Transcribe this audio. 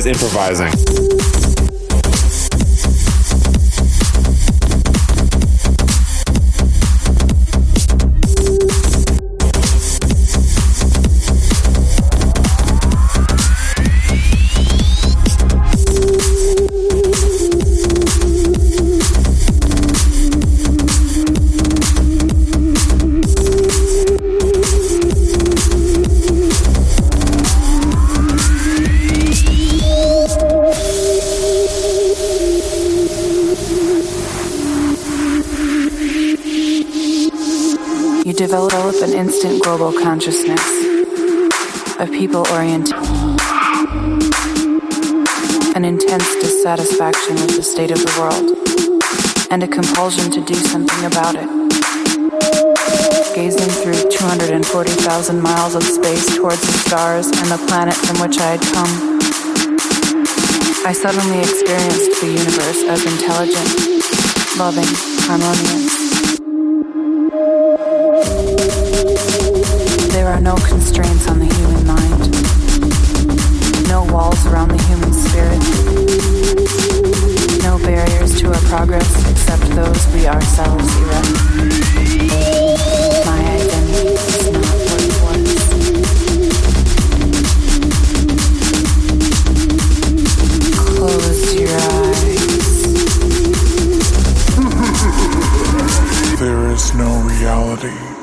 always improvising. Global consciousness of people oriented, an intense dissatisfaction with the state of the world, and a compulsion to do something about it. Gazing through 240,000 miles of space towards the stars and the planet from which I had come, I suddenly experienced the universe as intelligent, loving, harmonious. There are no constraints on the human mind, no walls around the human spirit, no barriers to our progress except those we ourselves erect. My identity is not what it was. Close your eyes. there is no reality.